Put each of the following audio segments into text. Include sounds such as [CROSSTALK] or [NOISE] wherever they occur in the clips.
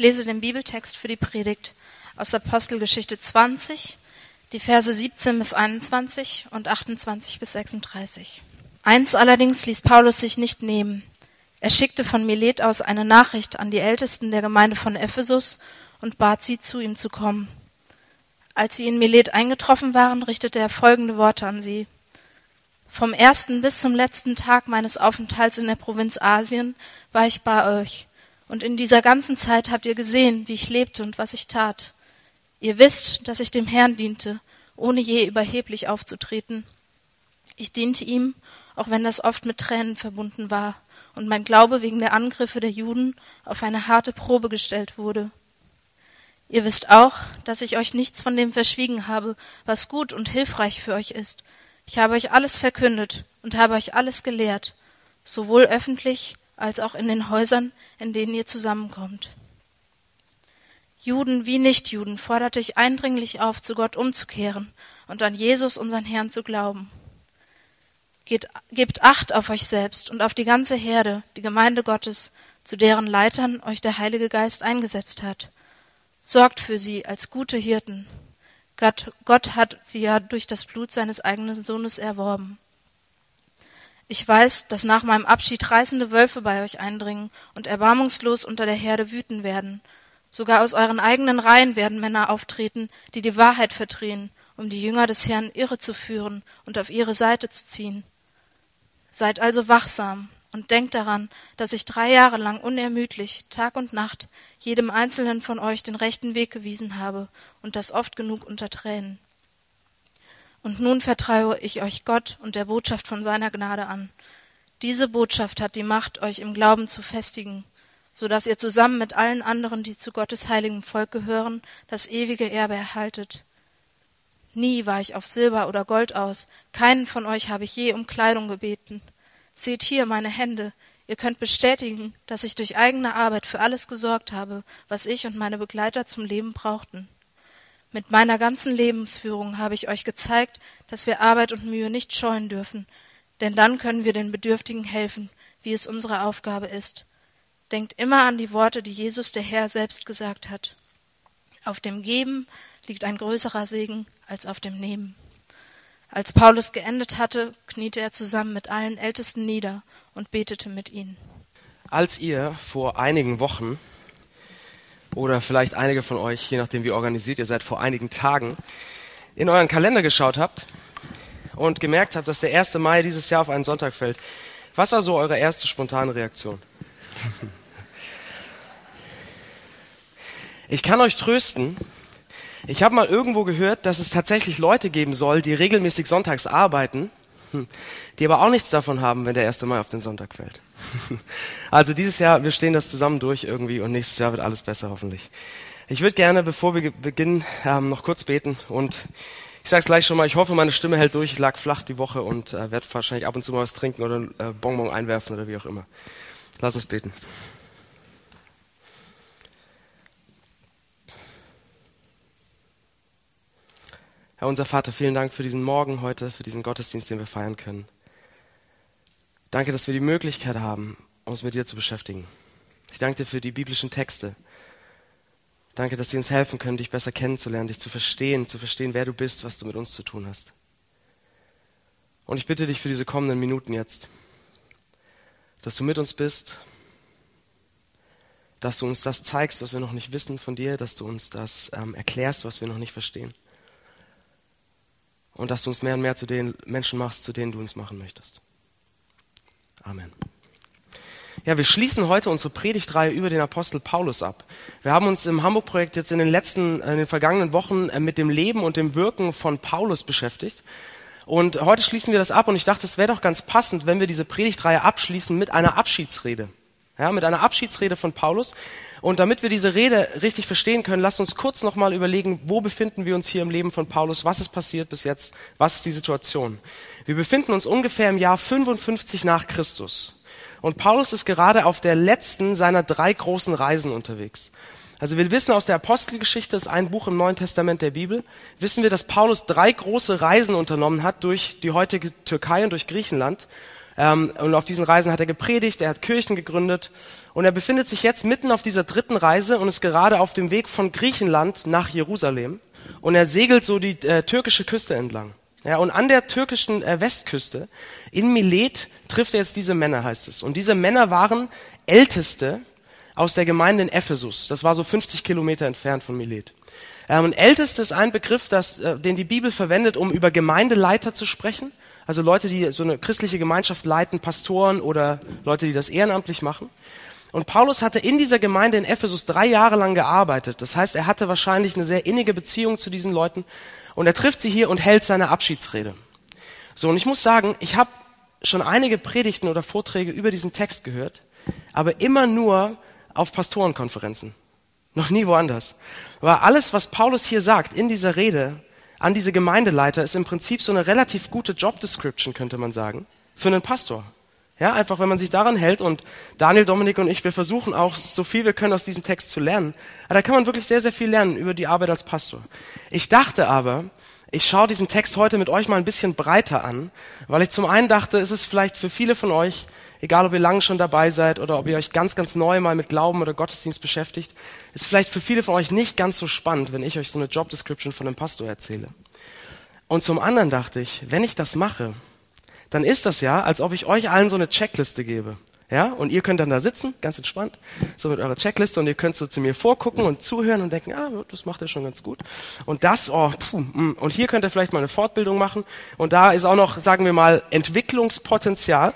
lese den Bibeltext für die Predigt aus Apostelgeschichte 20, die Verse 17 bis 21 und 28 bis 36. Eins allerdings ließ Paulus sich nicht nehmen. Er schickte von Milet aus eine Nachricht an die Ältesten der Gemeinde von Ephesus und bat sie, zu ihm zu kommen. Als sie in Milet eingetroffen waren, richtete er folgende Worte an sie. Vom ersten bis zum letzten Tag meines Aufenthalts in der Provinz Asien war ich bei euch, und in dieser ganzen Zeit habt ihr gesehen, wie ich lebte und was ich tat. Ihr wisst, dass ich dem Herrn diente, ohne je überheblich aufzutreten. Ich diente ihm, auch wenn das oft mit Tränen verbunden war und mein Glaube wegen der Angriffe der Juden auf eine harte Probe gestellt wurde. Ihr wisst auch, dass ich euch nichts von dem verschwiegen habe, was gut und hilfreich für euch ist. Ich habe euch alles verkündet und habe euch alles gelehrt, sowohl öffentlich als auch in den Häusern, in denen ihr zusammenkommt. Juden wie Nichtjuden forderte ich eindringlich auf, zu Gott umzukehren und an Jesus, unseren Herrn, zu glauben. Geht, gebt Acht auf euch selbst und auf die ganze Herde, die Gemeinde Gottes, zu deren Leitern euch der Heilige Geist eingesetzt hat Sorgt für sie als gute Hirten. Gott, Gott hat sie ja durch das Blut seines eigenen Sohnes erworben. Ich weiß, dass nach meinem Abschied reißende Wölfe bei euch eindringen und erbarmungslos unter der Herde wüten werden. Sogar aus euren eigenen Reihen werden Männer auftreten, die die Wahrheit verdrehen, um die Jünger des Herrn irre zu führen und auf ihre Seite zu ziehen. Seid also wachsam, und denkt daran, dass ich drei Jahre lang unermüdlich, Tag und Nacht, jedem einzelnen von euch den rechten Weg gewiesen habe und das oft genug unter Tränen. Und nun vertraue ich euch Gott und der Botschaft von seiner Gnade an. Diese Botschaft hat die Macht, euch im Glauben zu festigen, so dass ihr zusammen mit allen anderen, die zu Gottes heiligem Volk gehören, das ewige Erbe erhaltet. Nie war ich auf Silber oder Gold aus, keinen von euch habe ich je um Kleidung gebeten. Seht hier meine Hände. Ihr könnt bestätigen, dass ich durch eigene Arbeit für alles gesorgt habe, was ich und meine Begleiter zum Leben brauchten. Mit meiner ganzen Lebensführung habe ich euch gezeigt, dass wir Arbeit und Mühe nicht scheuen dürfen, denn dann können wir den Bedürftigen helfen, wie es unsere Aufgabe ist. Denkt immer an die Worte, die Jesus der Herr selbst gesagt hat. Auf dem Geben liegt ein größerer Segen als auf dem Nehmen. Als Paulus geendet hatte, kniete er zusammen mit allen Ältesten nieder und betete mit ihnen. Als ihr vor einigen Wochen oder vielleicht einige von euch, je nachdem wie organisiert ihr seid, vor einigen Tagen in euren Kalender geschaut habt und gemerkt habt, dass der 1. Mai dieses Jahr auf einen Sonntag fällt, was war so eure erste spontane Reaktion? [LAUGHS] Ich kann euch trösten, ich habe mal irgendwo gehört, dass es tatsächlich Leute geben soll, die regelmäßig sonntags arbeiten, die aber auch nichts davon haben, wenn der 1. Mai auf den Sonntag fällt. [LAUGHS] Also dieses Jahr, wir stehen das zusammen durch irgendwie und nächstes Jahr wird alles besser hoffentlich. Ich würde gerne, bevor wir beginnen, ähm, noch kurz beten und ich sage es gleich schon mal, ich hoffe, meine Stimme hält durch. Ich lag flach die Woche und äh, werde wahrscheinlich ab und zu mal was trinken oder äh, Bonbon einwerfen oder wie auch immer. Lass uns beten. Herr unser Vater, vielen Dank für diesen Morgen heute, für diesen Gottesdienst, den wir feiern können. Danke, dass wir die Möglichkeit haben, uns mit dir zu beschäftigen. Ich danke dir für die biblischen Texte. Danke, dass sie uns helfen können, dich besser kennenzulernen, dich zu verstehen, zu verstehen, wer du bist, was du mit uns zu tun hast. Und ich bitte dich für diese kommenden Minuten jetzt, dass du mit uns bist, dass du uns das zeigst, was wir noch nicht wissen von dir, dass du uns das ähm, erklärst, was wir noch nicht verstehen und dass du uns mehr und mehr zu den Menschen machst, zu denen du uns machen möchtest. Amen. Ja, wir schließen heute unsere Predigtreihe über den Apostel Paulus ab. Wir haben uns im Hamburg-Projekt jetzt in den letzten, in den vergangenen Wochen äh, mit dem Leben und dem Wirken von Paulus beschäftigt. Und heute schließen wir das ab und ich dachte, es wäre doch ganz passend, wenn wir diese Predigtreihe abschließen mit einer Abschiedsrede. Ja, mit einer Abschiedsrede von Paulus. Und damit wir diese Rede richtig verstehen können, lasst uns kurz nochmal überlegen, wo befinden wir uns hier im Leben von Paulus? Was ist passiert bis jetzt? Was ist die Situation? Wir befinden uns ungefähr im Jahr 55 nach Christus. Und Paulus ist gerade auf der letzten seiner drei großen Reisen unterwegs. Also wir wissen aus der Apostelgeschichte, das ist ein Buch im Neuen Testament der Bibel, wissen wir, dass Paulus drei große Reisen unternommen hat durch die heutige Türkei und durch Griechenland Ähm, und auf diesen Reisen hat er gepredigt, er hat Kirchen gegründet. Und er befindet sich jetzt mitten auf dieser dritten Reise und ist gerade auf dem Weg von Griechenland nach Jerusalem. Und er segelt so die äh, türkische Küste entlang. Ja, und an der türkischen äh, Westküste, in Milet, trifft er jetzt diese Männer, heißt es. Und diese Männer waren Älteste aus der Gemeinde in Ephesus. Das war so 50 Kilometer entfernt von Milet. Ähm, und Älteste ist ein Begriff, das, äh, den die Bibel verwendet, um über Gemeindeleiter zu sprechen. Also Leute, die so eine christliche Gemeinschaft leiten, Pastoren oder Leute, die das ehrenamtlich machen. Und Paulus hatte in dieser Gemeinde in Ephesus drei Jahre lang gearbeitet. Das heißt, er hatte wahrscheinlich eine sehr innige Beziehung zu diesen Leuten. Und er trifft sie hier und hält seine Abschiedsrede. So, und ich muss sagen, ich habe schon einige Predigten oder Vorträge über diesen Text gehört, aber immer nur auf Pastorenkonferenzen. Noch nie woanders. Aber alles, was Paulus hier sagt in dieser Rede an diese Gemeindeleiter, ist im Prinzip so eine relativ gute Job Description, könnte man sagen, für einen Pastor. Ja, einfach wenn man sich daran hält und Daniel, Dominik und ich, wir versuchen auch so viel wir können aus diesem Text zu lernen. Aber da kann man wirklich sehr, sehr viel lernen über die Arbeit als Pastor. Ich dachte aber, ich schaue diesen Text heute mit euch mal ein bisschen breiter an, weil ich zum einen dachte, es ist vielleicht für viele von euch, egal ob ihr lange schon dabei seid oder ob ihr euch ganz, ganz neu mal mit Glauben oder Gottesdienst beschäftigt, ist vielleicht für viele von euch nicht ganz so spannend, wenn ich euch so eine Job Description von einem Pastor erzähle. Und zum anderen dachte ich, wenn ich das mache, dann ist das ja, als ob ich euch allen so eine Checkliste gebe. Ja, und ihr könnt dann da sitzen, ganz entspannt, so mit eurer Checkliste und ihr könnt so zu mir vorgucken und zuhören und denken, ah, das macht er schon ganz gut. Und das, oh, puh, mm. und hier könnt ihr vielleicht mal eine Fortbildung machen und da ist auch noch, sagen wir mal, Entwicklungspotenzial.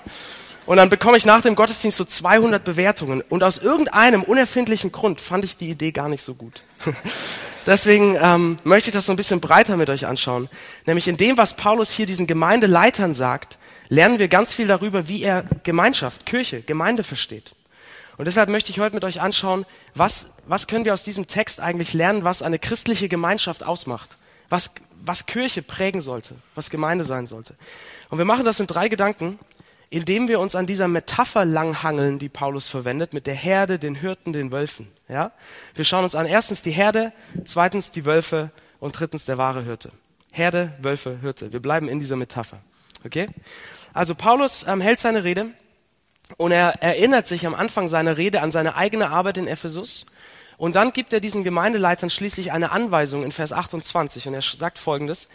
Und dann bekomme ich nach dem Gottesdienst so 200 Bewertungen und aus irgendeinem unerfindlichen Grund fand ich die Idee gar nicht so gut. [LAUGHS] Deswegen ähm, möchte ich das so ein bisschen breiter mit euch anschauen. Nämlich in dem, was Paulus hier diesen Gemeindeleitern sagt, lernen wir ganz viel darüber, wie er Gemeinschaft, Kirche, Gemeinde versteht. Und deshalb möchte ich heute mit euch anschauen, was, was können wir aus diesem Text eigentlich lernen, was eine christliche Gemeinschaft ausmacht, was, was Kirche prägen sollte, was Gemeinde sein sollte. Und wir machen das in drei Gedanken, indem wir uns an dieser Metapher langhangeln, die Paulus verwendet, mit der Herde, den Hirten, den Wölfen. Ja? Wir schauen uns an erstens die Herde, zweitens die Wölfe und drittens der wahre Hirte. Herde, Wölfe, Hirte. Wir bleiben in dieser Metapher. Okay? Also Paulus ähm, hält seine Rede und er erinnert sich am Anfang seiner Rede an seine eigene Arbeit in Ephesus. Und dann gibt er diesen Gemeindeleitern schließlich eine Anweisung in Vers 28 und er sagt folgendes,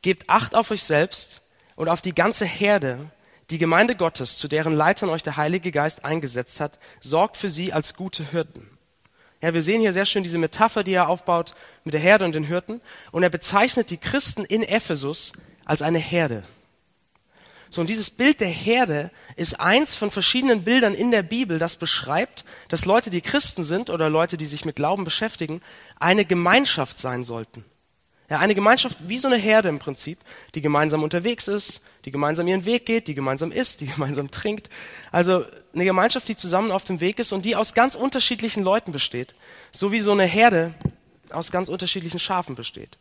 Gebt Acht auf euch selbst und auf die ganze Herde, die Gemeinde Gottes, zu deren Leitern euch der Heilige Geist eingesetzt hat, sorgt für sie als gute Hirten. Ja, wir sehen hier sehr schön diese Metapher, die er aufbaut mit der Herde und den Hirten. Und er bezeichnet die Christen in Ephesus als eine Herde. So, und dieses Bild der Herde ist eins von verschiedenen Bildern in der Bibel, das beschreibt, dass Leute, die Christen sind oder Leute, die sich mit Glauben beschäftigen, eine Gemeinschaft sein sollten. Ja, eine Gemeinschaft wie so eine Herde im Prinzip, die gemeinsam unterwegs ist, die gemeinsam ihren Weg geht, die gemeinsam isst, die [LAUGHS] gemeinsam trinkt. Also eine Gemeinschaft, die zusammen auf dem Weg ist und die aus ganz unterschiedlichen Leuten besteht. So wie so eine Herde aus ganz unterschiedlichen Schafen besteht.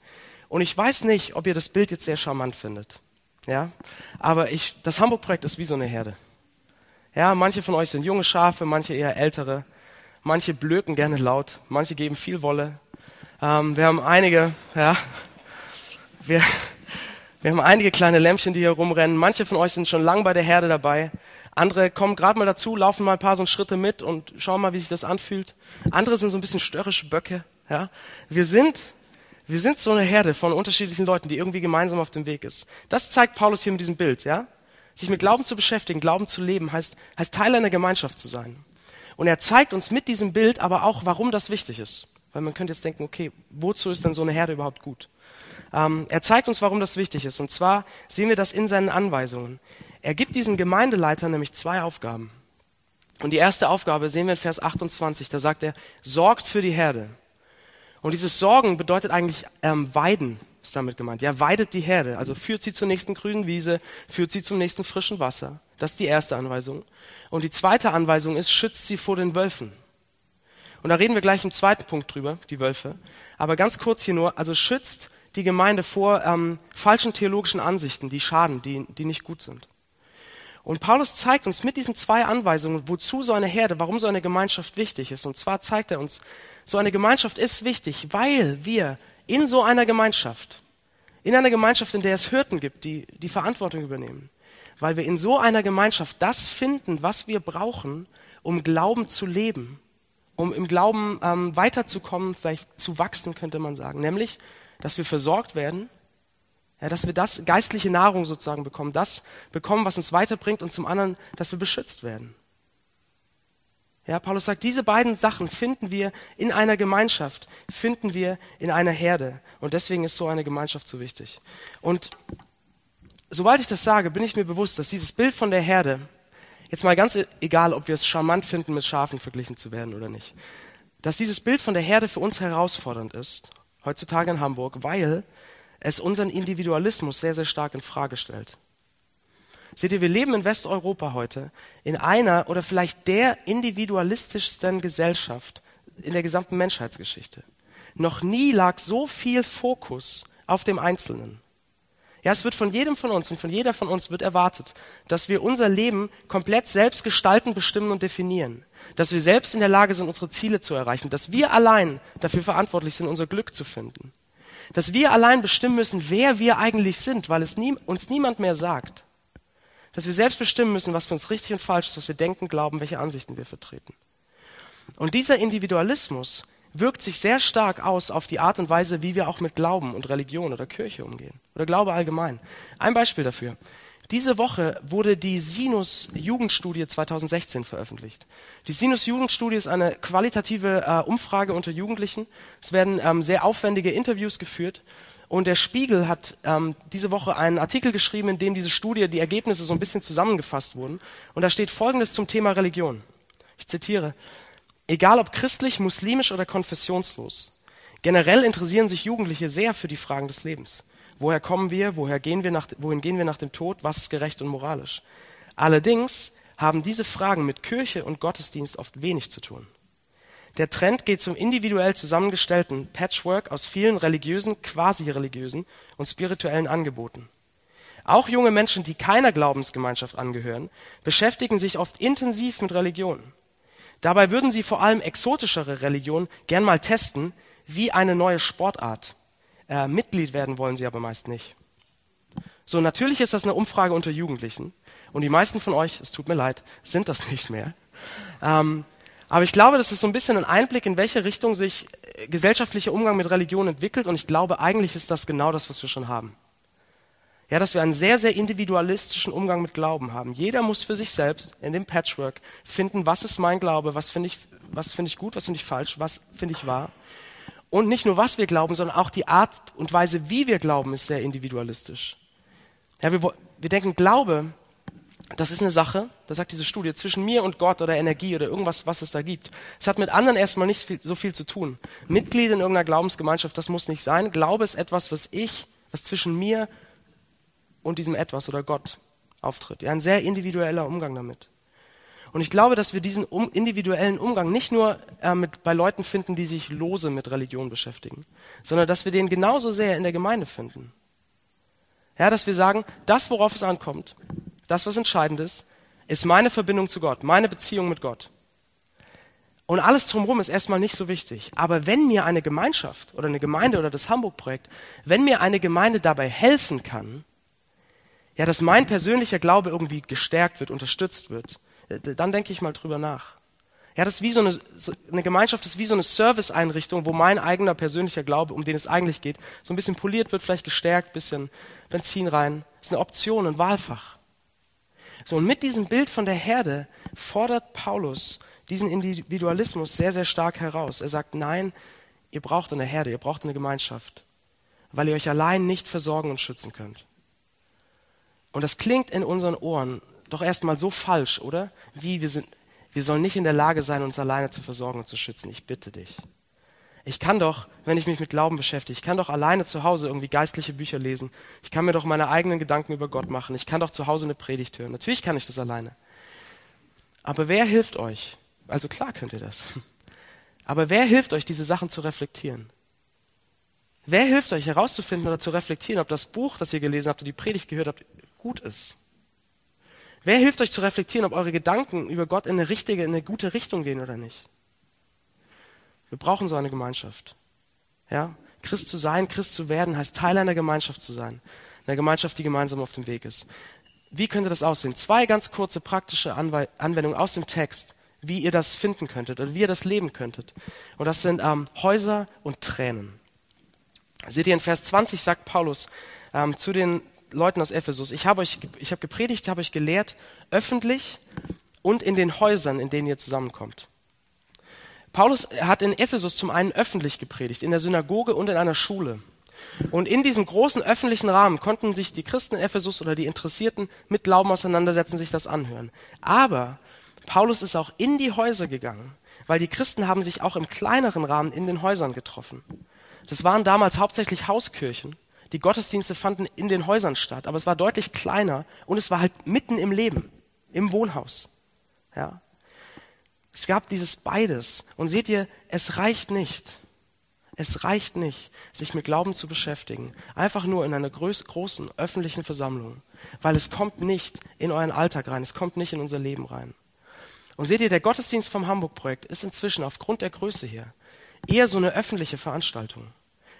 Und ich weiß nicht, ob ihr das Bild jetzt sehr charmant findet. Ja, aber ich, das Hamburg-Projekt ist wie so eine Herde. Ja, manche von euch sind junge Schafe, manche eher ältere. Manche blöken gerne laut, manche geben viel Wolle. Ähm, wir haben einige, ja, wir, wir haben einige kleine Lämpchen, die hier rumrennen. Manche von euch sind schon lang bei der Herde dabei. Andere kommen gerade mal dazu, laufen mal ein paar so Schritte mit und schauen mal, wie sich das anfühlt. Andere sind so ein bisschen störrische Böcke. Ja, wir sind wir sind so eine Herde von unterschiedlichen Leuten, die irgendwie gemeinsam auf dem Weg ist. Das zeigt Paulus hier mit diesem Bild, ja? Sich mit Glauben zu beschäftigen, Glauben zu leben, heißt, heißt Teil einer Gemeinschaft zu sein. Und er zeigt uns mit diesem Bild aber auch, warum das wichtig ist. Weil man könnte jetzt denken, okay, wozu ist denn so eine Herde überhaupt gut? Ähm, er zeigt uns, warum das wichtig ist. Und zwar sehen wir das in seinen Anweisungen. Er gibt diesen Gemeindeleitern nämlich zwei Aufgaben. Und die erste Aufgabe sehen wir in Vers 28. Da sagt er, sorgt für die Herde. Und dieses Sorgen bedeutet eigentlich ähm, Weiden, ist damit gemeint. Ja, weidet die Herde, also führt sie zur nächsten grünen Wiese, führt sie zum nächsten frischen Wasser. Das ist die erste Anweisung. Und die zweite Anweisung ist, schützt sie vor den Wölfen. Und da reden wir gleich im zweiten Punkt drüber, die Wölfe. Aber ganz kurz hier nur, also schützt die Gemeinde vor ähm, falschen theologischen Ansichten, die schaden, die, die nicht gut sind. Und Paulus zeigt uns mit diesen zwei Anweisungen, wozu so eine Herde, warum so eine Gemeinschaft wichtig ist. Und zwar zeigt er uns, so eine Gemeinschaft ist wichtig, weil wir in so einer Gemeinschaft, in einer Gemeinschaft, in der es Hirten gibt, die die Verantwortung übernehmen, weil wir in so einer Gemeinschaft das finden, was wir brauchen, um Glauben zu leben, um im Glauben ähm, weiterzukommen, vielleicht zu wachsen, könnte man sagen. Nämlich, dass wir versorgt werden, ja, dass wir das geistliche Nahrung sozusagen bekommen, das bekommen, was uns weiterbringt und zum anderen, dass wir beschützt werden. Ja, Paulus sagt, diese beiden Sachen finden wir in einer Gemeinschaft, finden wir in einer Herde. Und deswegen ist so eine Gemeinschaft so wichtig. Und sobald ich das sage, bin ich mir bewusst, dass dieses Bild von der Herde, jetzt mal ganz egal, ob wir es charmant finden, mit Schafen verglichen zu werden oder nicht, dass dieses Bild von der Herde für uns herausfordernd ist, heutzutage in Hamburg, weil es unseren Individualismus sehr, sehr stark in Frage stellt. Seht ihr, wir leben in Westeuropa heute in einer oder vielleicht der individualistischsten Gesellschaft in der gesamten Menschheitsgeschichte. Noch nie lag so viel Fokus auf dem Einzelnen. Ja, es wird von jedem von uns und von jeder von uns wird erwartet, dass wir unser Leben komplett selbst gestalten, bestimmen und definieren. Dass wir selbst in der Lage sind, unsere Ziele zu erreichen. Dass wir allein dafür verantwortlich sind, unser Glück zu finden. Dass wir allein bestimmen müssen, wer wir eigentlich sind, weil es nie, uns niemand mehr sagt dass wir selbst bestimmen müssen, was für uns richtig und falsch ist, was wir denken, glauben, welche Ansichten wir vertreten. Und dieser Individualismus wirkt sich sehr stark aus auf die Art und Weise, wie wir auch mit Glauben und Religion oder Kirche umgehen. Oder Glaube allgemein. Ein Beispiel dafür. Diese Woche wurde die Sinus Jugendstudie 2016 veröffentlicht. Die Sinus Jugendstudie ist eine qualitative äh, Umfrage unter Jugendlichen. Es werden ähm, sehr aufwendige Interviews geführt und der Spiegel hat ähm, diese Woche einen Artikel geschrieben, in dem diese Studie, die Ergebnisse so ein bisschen zusammengefasst wurden. Und da steht Folgendes zum Thema Religion. Ich zitiere. Egal ob christlich, muslimisch oder konfessionslos. Generell interessieren sich Jugendliche sehr für die Fragen des Lebens. Woher kommen wir? Woher gehen wir nach, wohin gehen wir nach dem Tod? Was ist gerecht und moralisch? Allerdings haben diese Fragen mit Kirche und Gottesdienst oft wenig zu tun. Der Trend geht zum individuell zusammengestellten Patchwork aus vielen religiösen, quasi-religiösen und spirituellen Angeboten. Auch junge Menschen, die keiner Glaubensgemeinschaft angehören, beschäftigen sich oft intensiv mit Religion. Dabei würden sie vor allem exotischere Religionen gern mal testen, wie eine neue Sportart. Äh, Mitglied werden wollen sie aber meist nicht. So, natürlich ist das eine Umfrage unter Jugendlichen. Und die meisten von euch, es tut mir leid, sind das nicht mehr. Ähm, aber ich glaube, das ist so ein bisschen ein Einblick, in welche Richtung sich äh, gesellschaftlicher Umgang mit Religion entwickelt. Und ich glaube, eigentlich ist das genau das, was wir schon haben. Ja, dass wir einen sehr, sehr individualistischen Umgang mit Glauben haben. Jeder muss für sich selbst in dem Patchwork finden, was ist mein Glaube, was finde ich, was finde ich gut, was finde ich falsch, was finde ich wahr. Und nicht nur, was wir glauben, sondern auch die Art und Weise, wie wir glauben, ist sehr individualistisch. Ja, wir, wir denken, Glaube das ist eine Sache, da sagt diese Studie, zwischen mir und Gott oder Energie oder irgendwas, was es da gibt. Es hat mit anderen erstmal nicht so viel zu tun. Mitglied in irgendeiner Glaubensgemeinschaft, das muss nicht sein. Glaube ist etwas, was ich, was zwischen mir und diesem etwas oder Gott auftritt. Ja, ein sehr individueller Umgang damit. Und ich glaube, dass wir diesen um, individuellen Umgang nicht nur äh, mit, bei Leuten finden, die sich lose mit Religion beschäftigen, sondern dass wir den genauso sehr in der Gemeinde finden. Ja, dass wir sagen, das, worauf es ankommt, das, was entscheidend ist, ist meine Verbindung zu Gott, meine Beziehung mit Gott. Und alles drumherum ist erstmal nicht so wichtig. Aber wenn mir eine Gemeinschaft oder eine Gemeinde oder das Hamburg-Projekt, wenn mir eine Gemeinde dabei helfen kann, ja, dass mein persönlicher Glaube irgendwie gestärkt wird, unterstützt wird, dann denke ich mal drüber nach. Ja, das ist wie so eine, so eine Gemeinschaft ist wie so eine Serviceeinrichtung, wo mein eigener persönlicher Glaube, um den es eigentlich geht, so ein bisschen poliert wird, vielleicht gestärkt, bisschen Benzin rein. Das ist eine Option, ein Wahlfach. So, und mit diesem Bild von der Herde fordert Paulus diesen Individualismus sehr, sehr stark heraus. Er sagt, nein, ihr braucht eine Herde, ihr braucht eine Gemeinschaft, weil ihr euch allein nicht versorgen und schützen könnt. Und das klingt in unseren Ohren doch erstmal so falsch, oder? Wie wir sind, wir sollen nicht in der Lage sein, uns alleine zu versorgen und zu schützen. Ich bitte dich. Ich kann doch, wenn ich mich mit Glauben beschäftige, ich kann doch alleine zu Hause irgendwie geistliche Bücher lesen. Ich kann mir doch meine eigenen Gedanken über Gott machen. Ich kann doch zu Hause eine Predigt hören. Natürlich kann ich das alleine. Aber wer hilft euch? Also klar könnt ihr das. [LAUGHS] Aber wer hilft euch, diese Sachen zu reflektieren? Wer hilft euch herauszufinden oder zu reflektieren, ob das Buch, das ihr gelesen habt oder die Predigt gehört habt, gut ist? Wer hilft euch zu reflektieren, ob eure Gedanken über Gott in eine richtige, in eine gute Richtung gehen oder nicht? Wir brauchen so eine Gemeinschaft. Ja? Christ zu sein, Christ zu werden, heißt Teil einer Gemeinschaft zu sein. Einer Gemeinschaft, die gemeinsam auf dem Weg ist. Wie könnte das aussehen? Zwei ganz kurze praktische Anwendungen aus dem Text, wie ihr das finden könntet oder wie ihr das leben könntet. Und das sind ähm, Häuser und Tränen. Seht ihr in Vers 20 sagt Paulus ähm, zu den Leuten aus Ephesus, ich habe euch, ich habe gepredigt, habe euch gelehrt, öffentlich und in den Häusern, in denen ihr zusammenkommt. Paulus hat in Ephesus zum einen öffentlich gepredigt, in der Synagoge und in einer Schule. Und in diesem großen öffentlichen Rahmen konnten sich die Christen in Ephesus oder die Interessierten mit Glauben auseinandersetzen, sich das anhören. Aber Paulus ist auch in die Häuser gegangen, weil die Christen haben sich auch im kleineren Rahmen in den Häusern getroffen. Das waren damals hauptsächlich Hauskirchen. Die Gottesdienste fanden in den Häusern statt, aber es war deutlich kleiner und es war halt mitten im Leben, im Wohnhaus. Ja. Es gab dieses beides. Und seht ihr, es reicht nicht. Es reicht nicht, sich mit Glauben zu beschäftigen, einfach nur in einer groß, großen öffentlichen Versammlung, weil es kommt nicht in euren Alltag rein, es kommt nicht in unser Leben rein. Und seht ihr, der Gottesdienst vom Hamburg-Projekt ist inzwischen aufgrund der Größe hier eher so eine öffentliche Veranstaltung.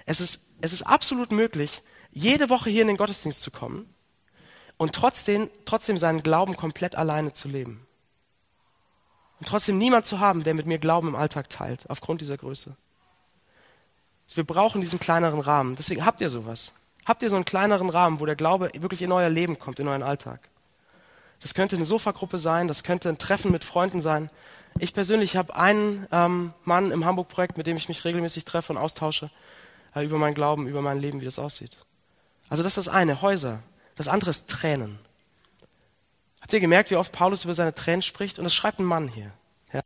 Es ist, es ist absolut möglich, jede Woche hier in den Gottesdienst zu kommen und trotzdem, trotzdem seinen Glauben komplett alleine zu leben. Und trotzdem niemand zu haben, der mit mir Glauben im Alltag teilt, aufgrund dieser Größe. Wir brauchen diesen kleineren Rahmen. Deswegen habt ihr sowas. Habt ihr so einen kleineren Rahmen, wo der Glaube wirklich in euer Leben kommt, in euren Alltag. Das könnte eine Sofagruppe sein, das könnte ein Treffen mit Freunden sein. Ich persönlich habe einen ähm, Mann im Hamburg-Projekt, mit dem ich mich regelmäßig treffe und austausche über mein Glauben, über mein Leben, wie das aussieht. Also das ist das eine, Häuser. Das andere ist Tränen. Habt ihr gemerkt, wie oft Paulus über seine Tränen spricht? Und das schreibt ein Mann hier. Ja.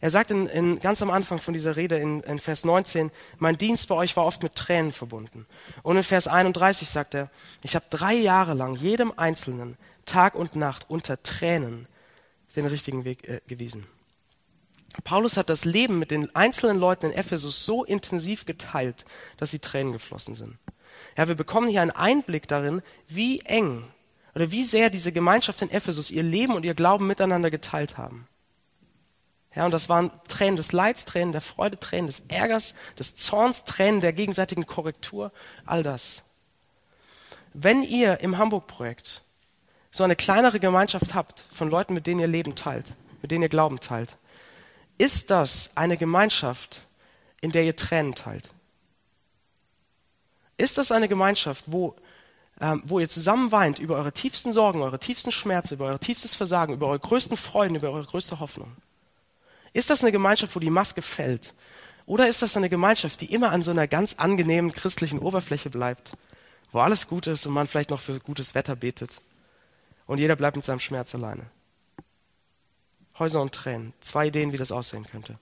Er sagt in, in, ganz am Anfang von dieser Rede in, in Vers 19, mein Dienst bei euch war oft mit Tränen verbunden. Und in Vers 31 sagt er, ich habe drei Jahre lang jedem Einzelnen Tag und Nacht unter Tränen den richtigen Weg äh, gewiesen. Paulus hat das Leben mit den einzelnen Leuten in Ephesus so intensiv geteilt, dass sie Tränen geflossen sind. Ja, wir bekommen hier einen Einblick darin, wie eng oder wie sehr diese Gemeinschaft in Ephesus ihr Leben und ihr Glauben miteinander geteilt haben. Ja, und das waren Tränen des Leids, Tränen der Freude, Tränen des Ärgers, des Zorns, Tränen der gegenseitigen Korrektur, all das. Wenn ihr im Hamburg-Projekt so eine kleinere Gemeinschaft habt von Leuten, mit denen ihr Leben teilt, mit denen ihr Glauben teilt, ist das eine Gemeinschaft, in der ihr Tränen teilt? Ist das eine Gemeinschaft, wo, ähm, wo ihr zusammen weint über eure tiefsten Sorgen, eure tiefsten Schmerzen, über euer tiefstes Versagen, über eure größten Freuden, über eure größte Hoffnung? Ist das eine Gemeinschaft, wo die Maske fällt? Oder ist das eine Gemeinschaft, die immer an so einer ganz angenehmen christlichen Oberfläche bleibt, wo alles gut ist und man vielleicht noch für gutes Wetter betet? und jeder bleibt mit seinem Schmerz alleine. Häuser und Tränen. Zwei Ideen, wie das aussehen könnte.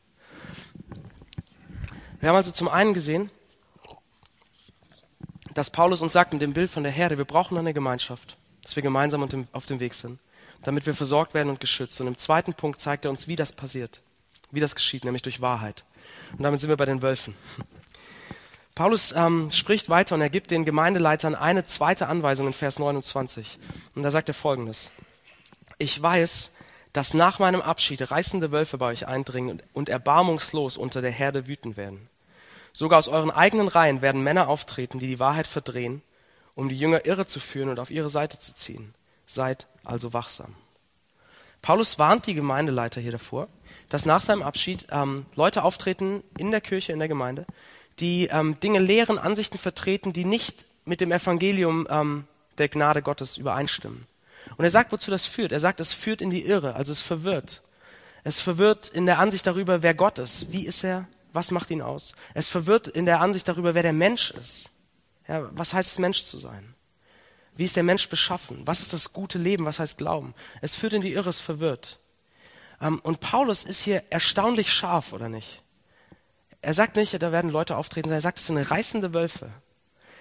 Wir haben also zum einen gesehen, dass Paulus uns sagt mit dem Bild von der Herde, wir brauchen eine Gemeinschaft, dass wir gemeinsam auf dem Weg sind, damit wir versorgt werden und geschützt. Und im zweiten Punkt zeigt er uns, wie das passiert, wie das geschieht, nämlich durch Wahrheit. Und damit sind wir bei den Wölfen. [LAUGHS] Paulus ähm, spricht weiter und er gibt den Gemeindeleitern eine zweite Anweisung in Vers 29. Und da sagt er folgendes. Ich weiß, dass nach meinem Abschied reißende Wölfe bei euch eindringen und erbarmungslos unter der Herde wüten werden. Sogar aus euren eigenen Reihen werden Männer auftreten, die die Wahrheit verdrehen, um die Jünger irre zu führen und auf ihre Seite zu ziehen. Seid also wachsam. Paulus warnt die Gemeindeleiter hier davor, dass nach seinem Abschied ähm, Leute auftreten in der Kirche, in der Gemeinde, die ähm, Dinge lehren, Ansichten vertreten, die nicht mit dem Evangelium ähm, der Gnade Gottes übereinstimmen. Und er sagt, wozu das führt. Er sagt, es führt in die Irre, also es verwirrt. Es verwirrt in der Ansicht darüber, wer Gott ist. Wie ist er? Was macht ihn aus? Es verwirrt in der Ansicht darüber, wer der Mensch ist. Ja, was heißt es, Mensch zu sein? Wie ist der Mensch beschaffen? Was ist das gute Leben? Was heißt Glauben? Es führt in die Irre, es verwirrt. Ähm, und Paulus ist hier erstaunlich scharf, oder nicht? Er sagt nicht, da werden Leute auftreten, sondern er sagt, es sind reißende Wölfe.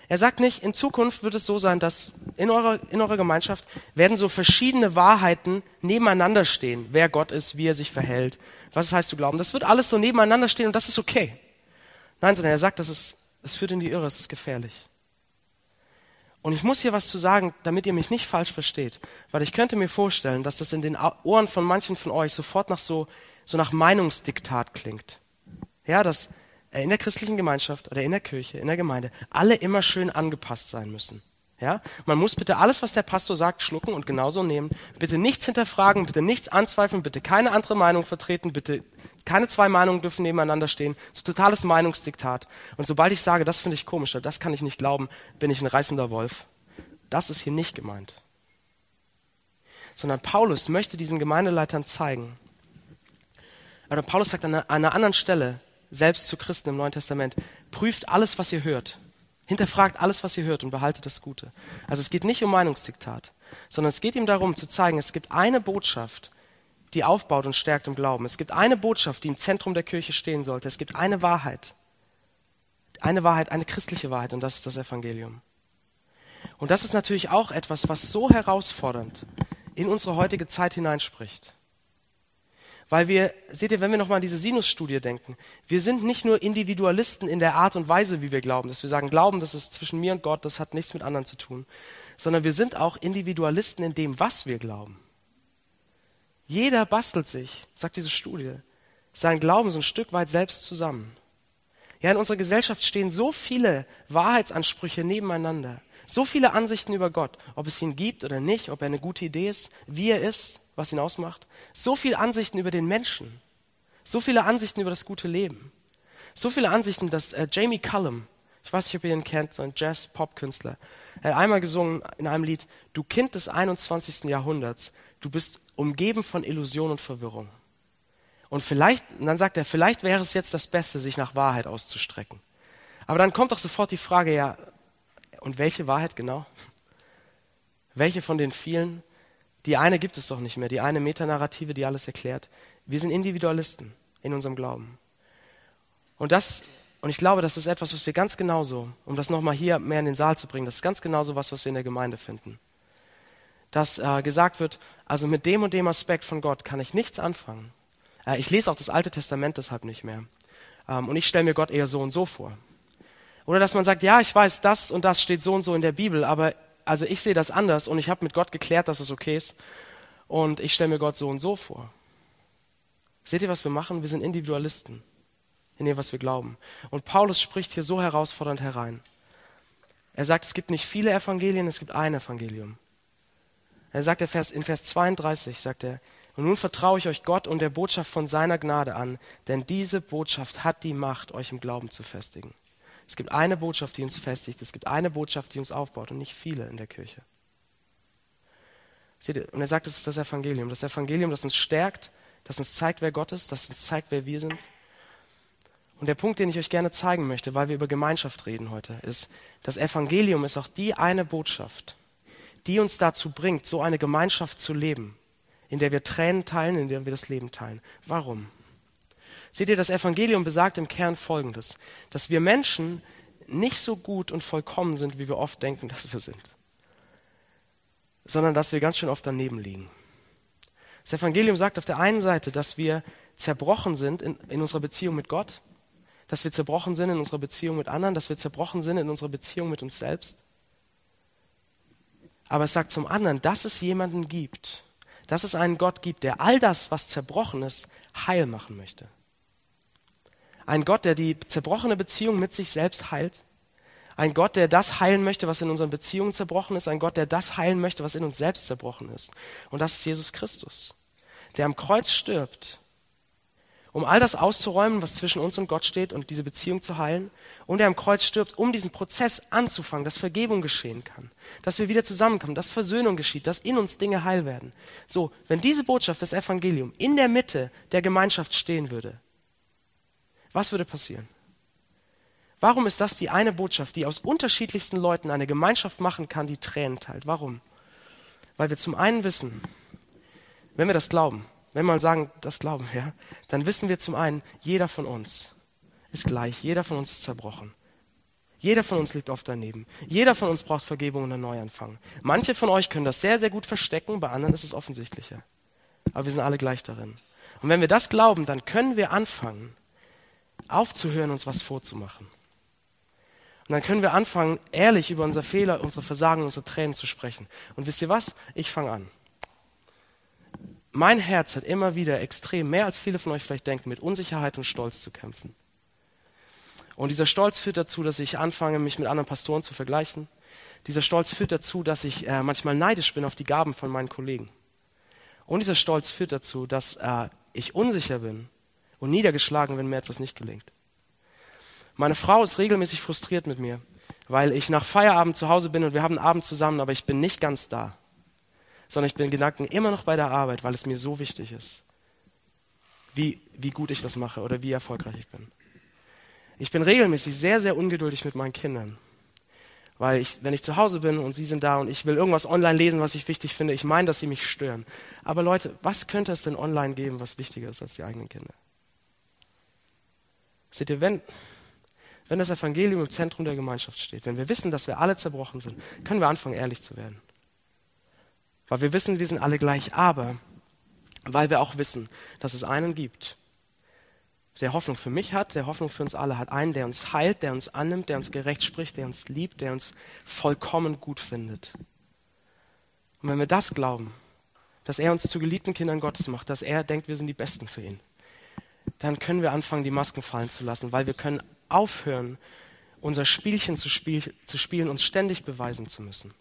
Er sagt nicht, in Zukunft wird es so sein, dass in eurer, in eurer Gemeinschaft werden so verschiedene Wahrheiten nebeneinander stehen, wer Gott ist, wie er sich verhält, was es heißt zu glauben. Das wird alles so nebeneinander stehen und das ist okay. Nein, sondern er sagt, das ist, es führt in die Irre, es ist gefährlich. Und ich muss hier was zu sagen, damit ihr mich nicht falsch versteht, weil ich könnte mir vorstellen, dass das in den Ohren von manchen von euch sofort nach so, so nach Meinungsdiktat klingt. Ja, dass in der christlichen Gemeinschaft oder in der Kirche, in der Gemeinde alle immer schön angepasst sein müssen. Ja? Man muss bitte alles, was der Pastor sagt, schlucken und genauso nehmen. Bitte nichts hinterfragen, bitte nichts anzweifeln, bitte keine andere Meinung vertreten, bitte keine zwei Meinungen dürfen nebeneinander stehen. So totales Meinungsdiktat. Und sobald ich sage, das finde ich komisch, das kann ich nicht glauben, bin ich ein reißender Wolf. Das ist hier nicht gemeint. Sondern Paulus möchte diesen Gemeindeleitern zeigen. Oder Paulus sagt an einer anderen Stelle, selbst zu Christen im Neuen Testament, prüft alles, was ihr hört. Hinterfragt alles, was ihr hört und behaltet das Gute. Also es geht nicht um Meinungsdiktat, sondern es geht ihm darum zu zeigen, es gibt eine Botschaft, die aufbaut und stärkt im Glauben. Es gibt eine Botschaft, die im Zentrum der Kirche stehen sollte. Es gibt eine Wahrheit. Eine Wahrheit, eine christliche Wahrheit und das ist das Evangelium. Und das ist natürlich auch etwas, was so herausfordernd in unsere heutige Zeit hineinspricht. Weil wir, seht ihr, wenn wir nochmal an diese Sinus-Studie denken, wir sind nicht nur Individualisten in der Art und Weise, wie wir glauben, dass wir sagen, Glauben, das ist zwischen mir und Gott, das hat nichts mit anderen zu tun, sondern wir sind auch Individualisten in dem, was wir glauben. Jeder bastelt sich, sagt diese Studie, sein Glauben so ein Stück weit selbst zusammen. Ja, in unserer Gesellschaft stehen so viele Wahrheitsansprüche nebeneinander, so viele Ansichten über Gott, ob es ihn gibt oder nicht, ob er eine gute Idee ist, wie er ist, was ihn ausmacht. So viele Ansichten über den Menschen. So viele Ansichten über das gute Leben. So viele Ansichten, dass äh, Jamie Cullum, ich weiß nicht, ob ihr ihn kennt, so ein Jazz-Pop-Künstler, er hat einmal gesungen in einem Lied, du Kind des 21. Jahrhunderts, du bist umgeben von Illusion und Verwirrung. Und vielleicht, und dann sagt er, vielleicht wäre es jetzt das Beste, sich nach Wahrheit auszustrecken. Aber dann kommt doch sofort die Frage, ja, und welche Wahrheit genau? Welche von den vielen? Die eine gibt es doch nicht mehr, die eine Metanarrative, die alles erklärt. Wir sind Individualisten in unserem Glauben. Und das, und ich glaube, das ist etwas, was wir ganz genauso, um das nochmal hier mehr in den Saal zu bringen, das ist ganz genauso was, was wir in der Gemeinde finden. Dass äh, gesagt wird, also mit dem und dem Aspekt von Gott kann ich nichts anfangen. Äh, ich lese auch das Alte Testament deshalb nicht mehr. Ähm, und ich stelle mir Gott eher so und so vor. Oder dass man sagt, ja, ich weiß, das und das steht so und so in der Bibel, aber also ich sehe das anders und ich habe mit Gott geklärt, dass es okay ist. Und ich stelle mir Gott so und so vor. Seht ihr, was wir machen? Wir sind Individualisten in dem, was wir glauben. Und Paulus spricht hier so herausfordernd herein. Er sagt, es gibt nicht viele Evangelien, es gibt ein Evangelium. Er sagt in Vers 32, sagt er, und nun vertraue ich euch Gott und der Botschaft von seiner Gnade an, denn diese Botschaft hat die Macht, euch im Glauben zu festigen. Es gibt eine Botschaft, die uns festigt. Es gibt eine Botschaft, die uns aufbaut und nicht viele in der Kirche. Seht ihr? Und er sagt, es ist das Evangelium. Das Evangelium, das uns stärkt, das uns zeigt, wer Gott ist, das uns zeigt, wer wir sind. Und der Punkt, den ich euch gerne zeigen möchte, weil wir über Gemeinschaft reden heute, ist, das Evangelium ist auch die eine Botschaft, die uns dazu bringt, so eine Gemeinschaft zu leben, in der wir Tränen teilen, in der wir das Leben teilen. Warum? Seht ihr, das Evangelium besagt im Kern Folgendes, dass wir Menschen nicht so gut und vollkommen sind, wie wir oft denken, dass wir sind, sondern dass wir ganz schön oft daneben liegen. Das Evangelium sagt auf der einen Seite, dass wir zerbrochen sind in, in unserer Beziehung mit Gott, dass wir zerbrochen sind in unserer Beziehung mit anderen, dass wir zerbrochen sind in unserer Beziehung mit uns selbst. Aber es sagt zum anderen, dass es jemanden gibt, dass es einen Gott gibt, der all das, was zerbrochen ist, heil machen möchte. Ein Gott, der die zerbrochene Beziehung mit sich selbst heilt. Ein Gott, der das heilen möchte, was in unseren Beziehungen zerbrochen ist. Ein Gott, der das heilen möchte, was in uns selbst zerbrochen ist. Und das ist Jesus Christus, der am Kreuz stirbt, um all das auszuräumen, was zwischen uns und Gott steht und diese Beziehung zu heilen. Und der am Kreuz stirbt, um diesen Prozess anzufangen, dass Vergebung geschehen kann, dass wir wieder zusammenkommen, dass Versöhnung geschieht, dass in uns Dinge heil werden. So, wenn diese Botschaft, das Evangelium, in der Mitte der Gemeinschaft stehen würde, was würde passieren? Warum ist das die eine Botschaft, die aus unterschiedlichsten Leuten eine Gemeinschaft machen kann, die Tränen teilt? Warum? Weil wir zum einen wissen, wenn wir das glauben, wenn wir mal sagen, das glauben wir, dann wissen wir zum einen, jeder von uns ist gleich, jeder von uns ist zerbrochen. Jeder von uns liegt oft daneben. Jeder von uns braucht Vergebung und einen Neuanfang. Manche von euch können das sehr, sehr gut verstecken, bei anderen ist es offensichtlicher. Aber wir sind alle gleich darin. Und wenn wir das glauben, dann können wir anfangen, aufzuhören, uns was vorzumachen. Und dann können wir anfangen, ehrlich über unsere Fehler, unsere Versagen, unsere Tränen zu sprechen. Und wisst ihr was? Ich fange an. Mein Herz hat immer wieder extrem, mehr als viele von euch vielleicht denken, mit Unsicherheit und Stolz zu kämpfen. Und dieser Stolz führt dazu, dass ich anfange, mich mit anderen Pastoren zu vergleichen, Dieser Stolz führt dazu, dass ich äh, manchmal neidisch bin auf die Gaben von meinen Kollegen. Und dieser Stolz führt dazu, dass äh, ich unsicher bin und niedergeschlagen, wenn mir etwas nicht gelingt. Meine Frau ist regelmäßig frustriert mit mir, weil ich nach Feierabend zu Hause bin und wir haben einen Abend zusammen, aber ich bin nicht ganz da, sondern ich bin Gedanken immer noch bei der Arbeit, weil es mir so wichtig ist, wie, wie gut ich das mache oder wie erfolgreich ich bin. Ich bin regelmäßig sehr, sehr ungeduldig mit meinen Kindern. Weil ich, wenn ich zu Hause bin und sie sind da und ich will irgendwas online lesen, was ich wichtig finde, ich meine, dass sie mich stören. Aber Leute, was könnte es denn online geben, was wichtiger ist als die eigenen Kinder? Seht ihr, wenn, wenn das Evangelium im Zentrum der Gemeinschaft steht, wenn wir wissen, dass wir alle zerbrochen sind, können wir anfangen, ehrlich zu werden. Weil wir wissen, wir sind alle gleich, aber weil wir auch wissen, dass es einen gibt, der Hoffnung für mich hat, der Hoffnung für uns alle hat. Einen, der uns heilt, der uns annimmt, der uns gerecht spricht, der uns liebt, der uns vollkommen gut findet. Und wenn wir das glauben, dass er uns zu geliebten Kindern Gottes macht, dass er denkt, wir sind die Besten für ihn, dann können wir anfangen, die Masken fallen zu lassen, weil wir können aufhören, unser Spielchen zu, spiel, zu spielen, uns ständig beweisen zu müssen.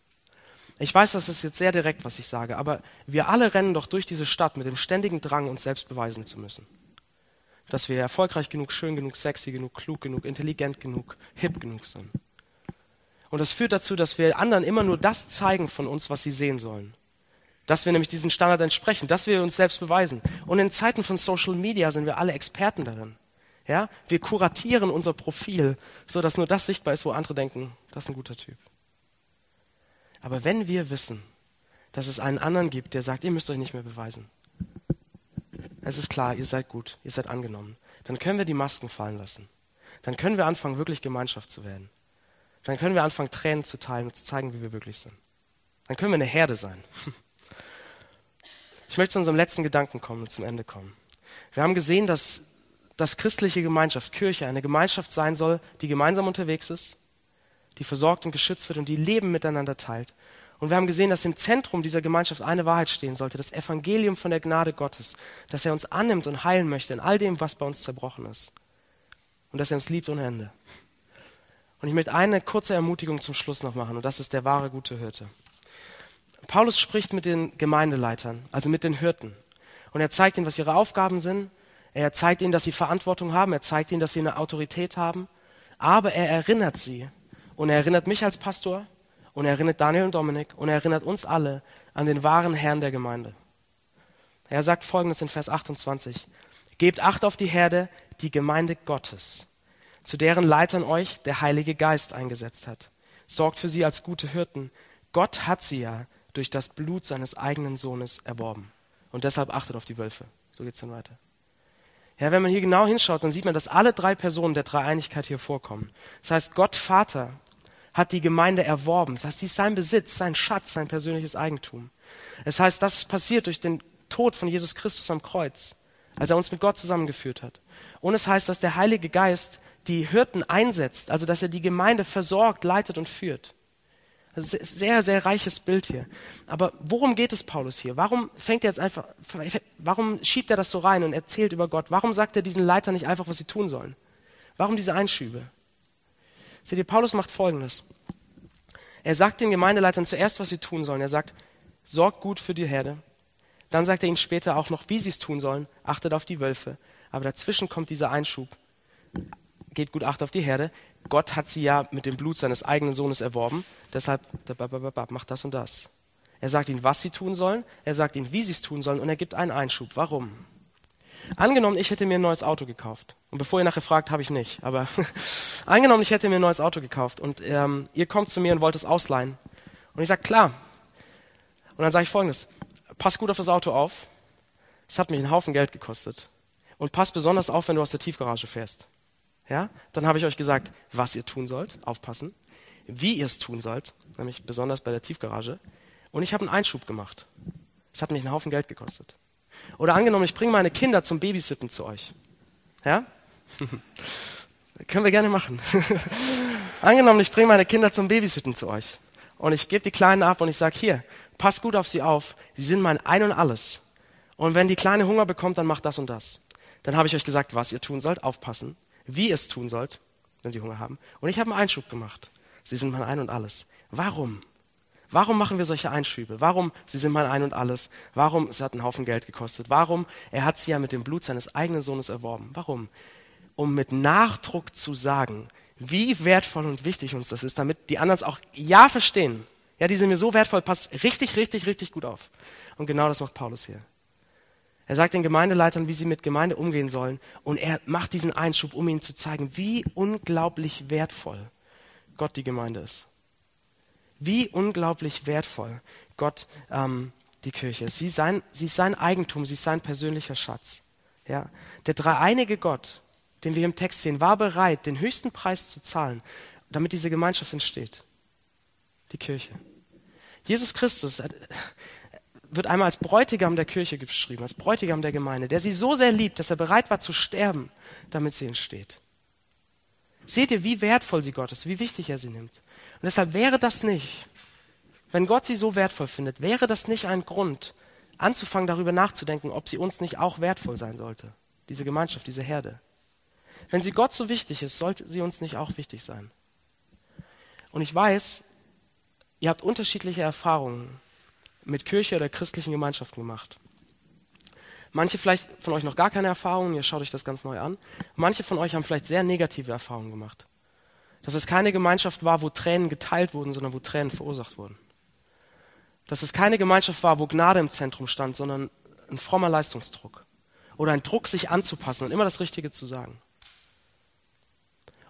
Ich weiß, das ist jetzt sehr direkt, was ich sage, aber wir alle rennen doch durch diese Stadt mit dem ständigen Drang, uns selbst beweisen zu müssen dass wir erfolgreich genug, schön genug, sexy genug, klug genug, intelligent genug, hip genug sind. Und das führt dazu, dass wir anderen immer nur das zeigen von uns, was sie sehen sollen. Dass wir nämlich diesen Standard entsprechen, dass wir uns selbst beweisen. Und in Zeiten von Social Media sind wir alle Experten darin. Ja, wir kuratieren unser Profil, so dass nur das sichtbar ist, wo andere denken, das ist ein guter Typ. Aber wenn wir wissen, dass es einen anderen gibt, der sagt, ihr müsst euch nicht mehr beweisen, es ist klar, ihr seid gut, ihr seid angenommen. Dann können wir die Masken fallen lassen. Dann können wir anfangen, wirklich Gemeinschaft zu werden. Dann können wir anfangen, Tränen zu teilen und zu zeigen, wie wir wirklich sind. Dann können wir eine Herde sein. [LAUGHS] Ich möchte zu unserem letzten Gedanken kommen und zum Ende kommen. Wir haben gesehen, dass, dass christliche Gemeinschaft, Kirche, eine Gemeinschaft sein soll, die gemeinsam unterwegs ist, die versorgt und geschützt wird und die Leben miteinander teilt. Und wir haben gesehen, dass im Zentrum dieser Gemeinschaft eine Wahrheit stehen sollte, das Evangelium von der Gnade Gottes, dass er uns annimmt und heilen möchte in all dem, was bei uns zerbrochen ist. Und dass er uns liebt ohne Ende. Und ich möchte eine kurze Ermutigung zum Schluss noch machen, und das ist der wahre gute Hirte. Paulus spricht mit den Gemeindeleitern, also mit den Hirten. Und er zeigt ihnen, was ihre Aufgaben sind. Er zeigt ihnen, dass sie Verantwortung haben. Er zeigt ihnen, dass sie eine Autorität haben. Aber er erinnert sie. Und er erinnert mich als Pastor und er erinnert Daniel und Dominik und er erinnert uns alle an den wahren Herrn der Gemeinde. Er sagt folgendes in Vers 28. Gebt Acht auf die Herde, die Gemeinde Gottes, zu deren Leitern euch der Heilige Geist eingesetzt hat. Sorgt für sie als gute Hirten. Gott hat sie ja durch das Blut seines eigenen Sohnes erworben. Und deshalb achtet auf die Wölfe. So geht's dann weiter. Ja, wenn man hier genau hinschaut, dann sieht man, dass alle drei Personen der Dreieinigkeit hier vorkommen. Das heißt, Gott Vater hat die Gemeinde erworben. Das heißt, sie ist sein Besitz, sein Schatz, sein persönliches Eigentum. Das heißt, das passiert durch den Tod von Jesus Christus am Kreuz, als er uns mit Gott zusammengeführt hat. Und es heißt, dass der Heilige Geist die Hirten einsetzt, also dass er die Gemeinde versorgt, leitet und führt. Das ist ein sehr, sehr reiches Bild hier. Aber worum geht es Paulus hier? Warum fängt er jetzt einfach, warum schiebt er das so rein und erzählt über Gott? Warum sagt er diesen Leitern nicht einfach, was sie tun sollen? Warum diese Einschübe? Seht ihr, Paulus macht Folgendes. Er sagt den Gemeindeleitern zuerst, was sie tun sollen. Er sagt, sorgt gut für die Herde. Dann sagt er ihnen später auch noch, wie sie es tun sollen. Achtet auf die Wölfe. Aber dazwischen kommt dieser Einschub. Gebt gut Acht auf die Herde. Gott hat sie ja mit dem Blut seines eigenen Sohnes erworben. Deshalb macht das und das. Er sagt ihnen, was sie tun sollen. Er sagt ihnen, wie sie es tun sollen. Und er gibt einen Einschub. Warum? Angenommen, ich hätte mir ein neues Auto gekauft. Und bevor ihr nachher fragt, habe ich nicht. Aber [LAUGHS] angenommen, ich hätte mir ein neues Auto gekauft und ähm, ihr kommt zu mir und wollt es ausleihen. Und ich sage, klar. Und dann sage ich folgendes. Pass gut auf das Auto auf. Es hat mich einen Haufen Geld gekostet. Und pass besonders auf, wenn du aus der Tiefgarage fährst. Ja? Dann habe ich euch gesagt, was ihr tun sollt. Aufpassen. Wie ihr es tun sollt. Nämlich besonders bei der Tiefgarage. Und ich habe einen Einschub gemacht. Es hat mich einen Haufen Geld gekostet. Oder angenommen, ich bringe meine Kinder zum Babysitten zu euch. Ja? [LAUGHS] Können wir gerne machen. [LAUGHS] angenommen, ich bringe meine Kinder zum Babysitten zu euch. Und ich gebe die Kleinen ab und ich sage, hier, pass gut auf sie auf. Sie sind mein Ein und Alles. Und wenn die Kleine Hunger bekommt, dann macht das und das. Dann habe ich euch gesagt, was ihr tun sollt, aufpassen. Wie ihr es tun sollt, wenn sie Hunger haben. Und ich habe einen Einschub gemacht. Sie sind mein Ein und alles. Warum? Warum machen wir solche Einschübe? Warum, sie sind mein Ein und alles? Warum, es hat einen Haufen Geld gekostet? Warum, er hat sie ja mit dem Blut seines eigenen Sohnes erworben? Warum? Um mit Nachdruck zu sagen, wie wertvoll und wichtig uns das ist, damit die anderen es auch ja verstehen. Ja, die sind mir so wertvoll, passt richtig, richtig, richtig gut auf. Und genau das macht Paulus hier. Er sagt den Gemeindeleitern, wie sie mit Gemeinde umgehen sollen. Und er macht diesen Einschub, um ihnen zu zeigen, wie unglaublich wertvoll Gott die Gemeinde ist. Wie unglaublich wertvoll Gott ähm, die Kirche ist. Sie ist, sein, sie ist sein Eigentum, sie ist sein persönlicher Schatz. Ja? Der dreieinige Gott, den wir im Text sehen, war bereit, den höchsten Preis zu zahlen, damit diese Gemeinschaft entsteht. Die Kirche. Jesus Christus wird einmal als Bräutigam der Kirche geschrieben, als Bräutigam der Gemeinde, der sie so sehr liebt, dass er bereit war zu sterben, damit sie entsteht. Seht ihr, wie wertvoll sie Gott ist, wie wichtig er sie nimmt. Und deshalb wäre das nicht, wenn Gott sie so wertvoll findet, wäre das nicht ein Grund, anzufangen darüber nachzudenken, ob sie uns nicht auch wertvoll sein sollte, diese Gemeinschaft, diese Herde. Wenn sie Gott so wichtig ist, sollte sie uns nicht auch wichtig sein. Und ich weiß, ihr habt unterschiedliche Erfahrungen mit Kirche oder christlichen Gemeinschaften gemacht. Manche vielleicht von euch noch gar keine Erfahrungen, ihr schaut euch das ganz neu an. Manche von euch haben vielleicht sehr negative Erfahrungen gemacht. Dass es keine Gemeinschaft war, wo Tränen geteilt wurden, sondern wo Tränen verursacht wurden. Dass es keine Gemeinschaft war, wo Gnade im Zentrum stand, sondern ein frommer Leistungsdruck. Oder ein Druck, sich anzupassen und immer das Richtige zu sagen.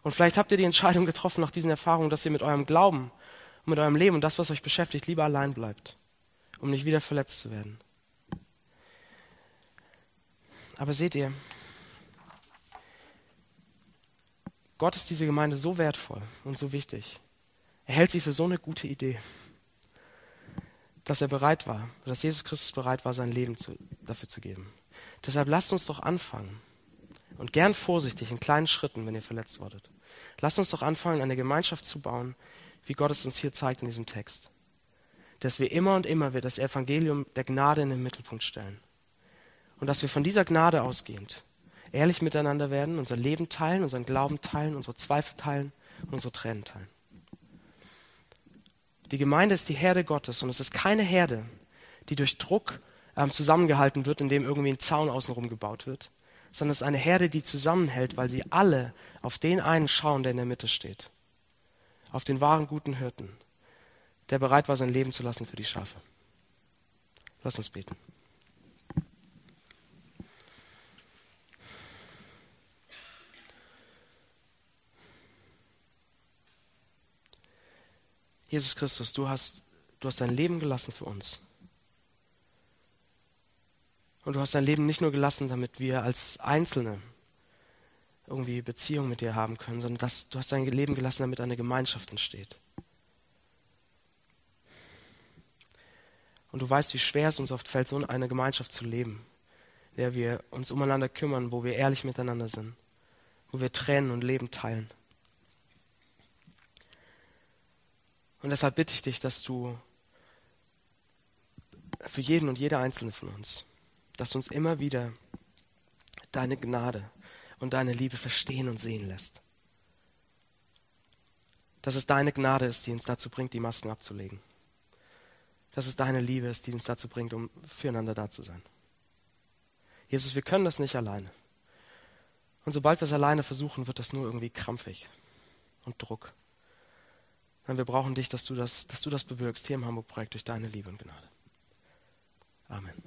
Und vielleicht habt ihr die Entscheidung getroffen nach diesen Erfahrungen, dass ihr mit eurem Glauben mit eurem Leben und das, was euch beschäftigt, lieber allein bleibt um nicht wieder verletzt zu werden. Aber seht ihr, Gott ist diese Gemeinde so wertvoll und so wichtig. Er hält sie für so eine gute Idee, dass er bereit war, dass Jesus Christus bereit war, sein Leben zu, dafür zu geben. Deshalb lasst uns doch anfangen und gern vorsichtig in kleinen Schritten, wenn ihr verletzt wurdet. Lasst uns doch anfangen, eine Gemeinschaft zu bauen, wie Gott es uns hier zeigt in diesem Text dass wir immer und immer wieder das Evangelium der Gnade in den Mittelpunkt stellen. Und dass wir von dieser Gnade ausgehend ehrlich miteinander werden, unser Leben teilen, unseren Glauben teilen, unsere Zweifel teilen unsere Tränen teilen. Die Gemeinde ist die Herde Gottes und es ist keine Herde, die durch Druck ähm, zusammengehalten wird, indem irgendwie ein Zaun außenrum gebaut wird, sondern es ist eine Herde, die zusammenhält, weil sie alle auf den einen schauen, der in der Mitte steht. Auf den wahren guten Hirten, der bereit war, sein Leben zu lassen für die Schafe. Lass uns beten. Jesus Christus, du hast, du hast dein Leben gelassen für uns. Und du hast dein Leben nicht nur gelassen, damit wir als Einzelne irgendwie Beziehung mit dir haben können, sondern dass, du hast dein Leben gelassen, damit eine Gemeinschaft entsteht. Und du weißt, wie schwer es uns oft fällt, so in einer Gemeinschaft zu leben, in der wir uns umeinander kümmern, wo wir ehrlich miteinander sind, wo wir Tränen und Leben teilen. Und deshalb bitte ich dich, dass du für jeden und jede einzelne von uns, dass du uns immer wieder deine Gnade und deine Liebe verstehen und sehen lässt. Dass es deine Gnade ist, die uns dazu bringt, die Masken abzulegen dass es deine Liebe ist, die uns dazu bringt, um füreinander da zu sein. Jesus, wir können das nicht alleine. Und sobald wir es alleine versuchen, wird das nur irgendwie krampfig und Druck. Denn wir brauchen dich, dass du das, dass du das bewirkst hier im Hamburg-Projekt durch deine Liebe und Gnade. Amen.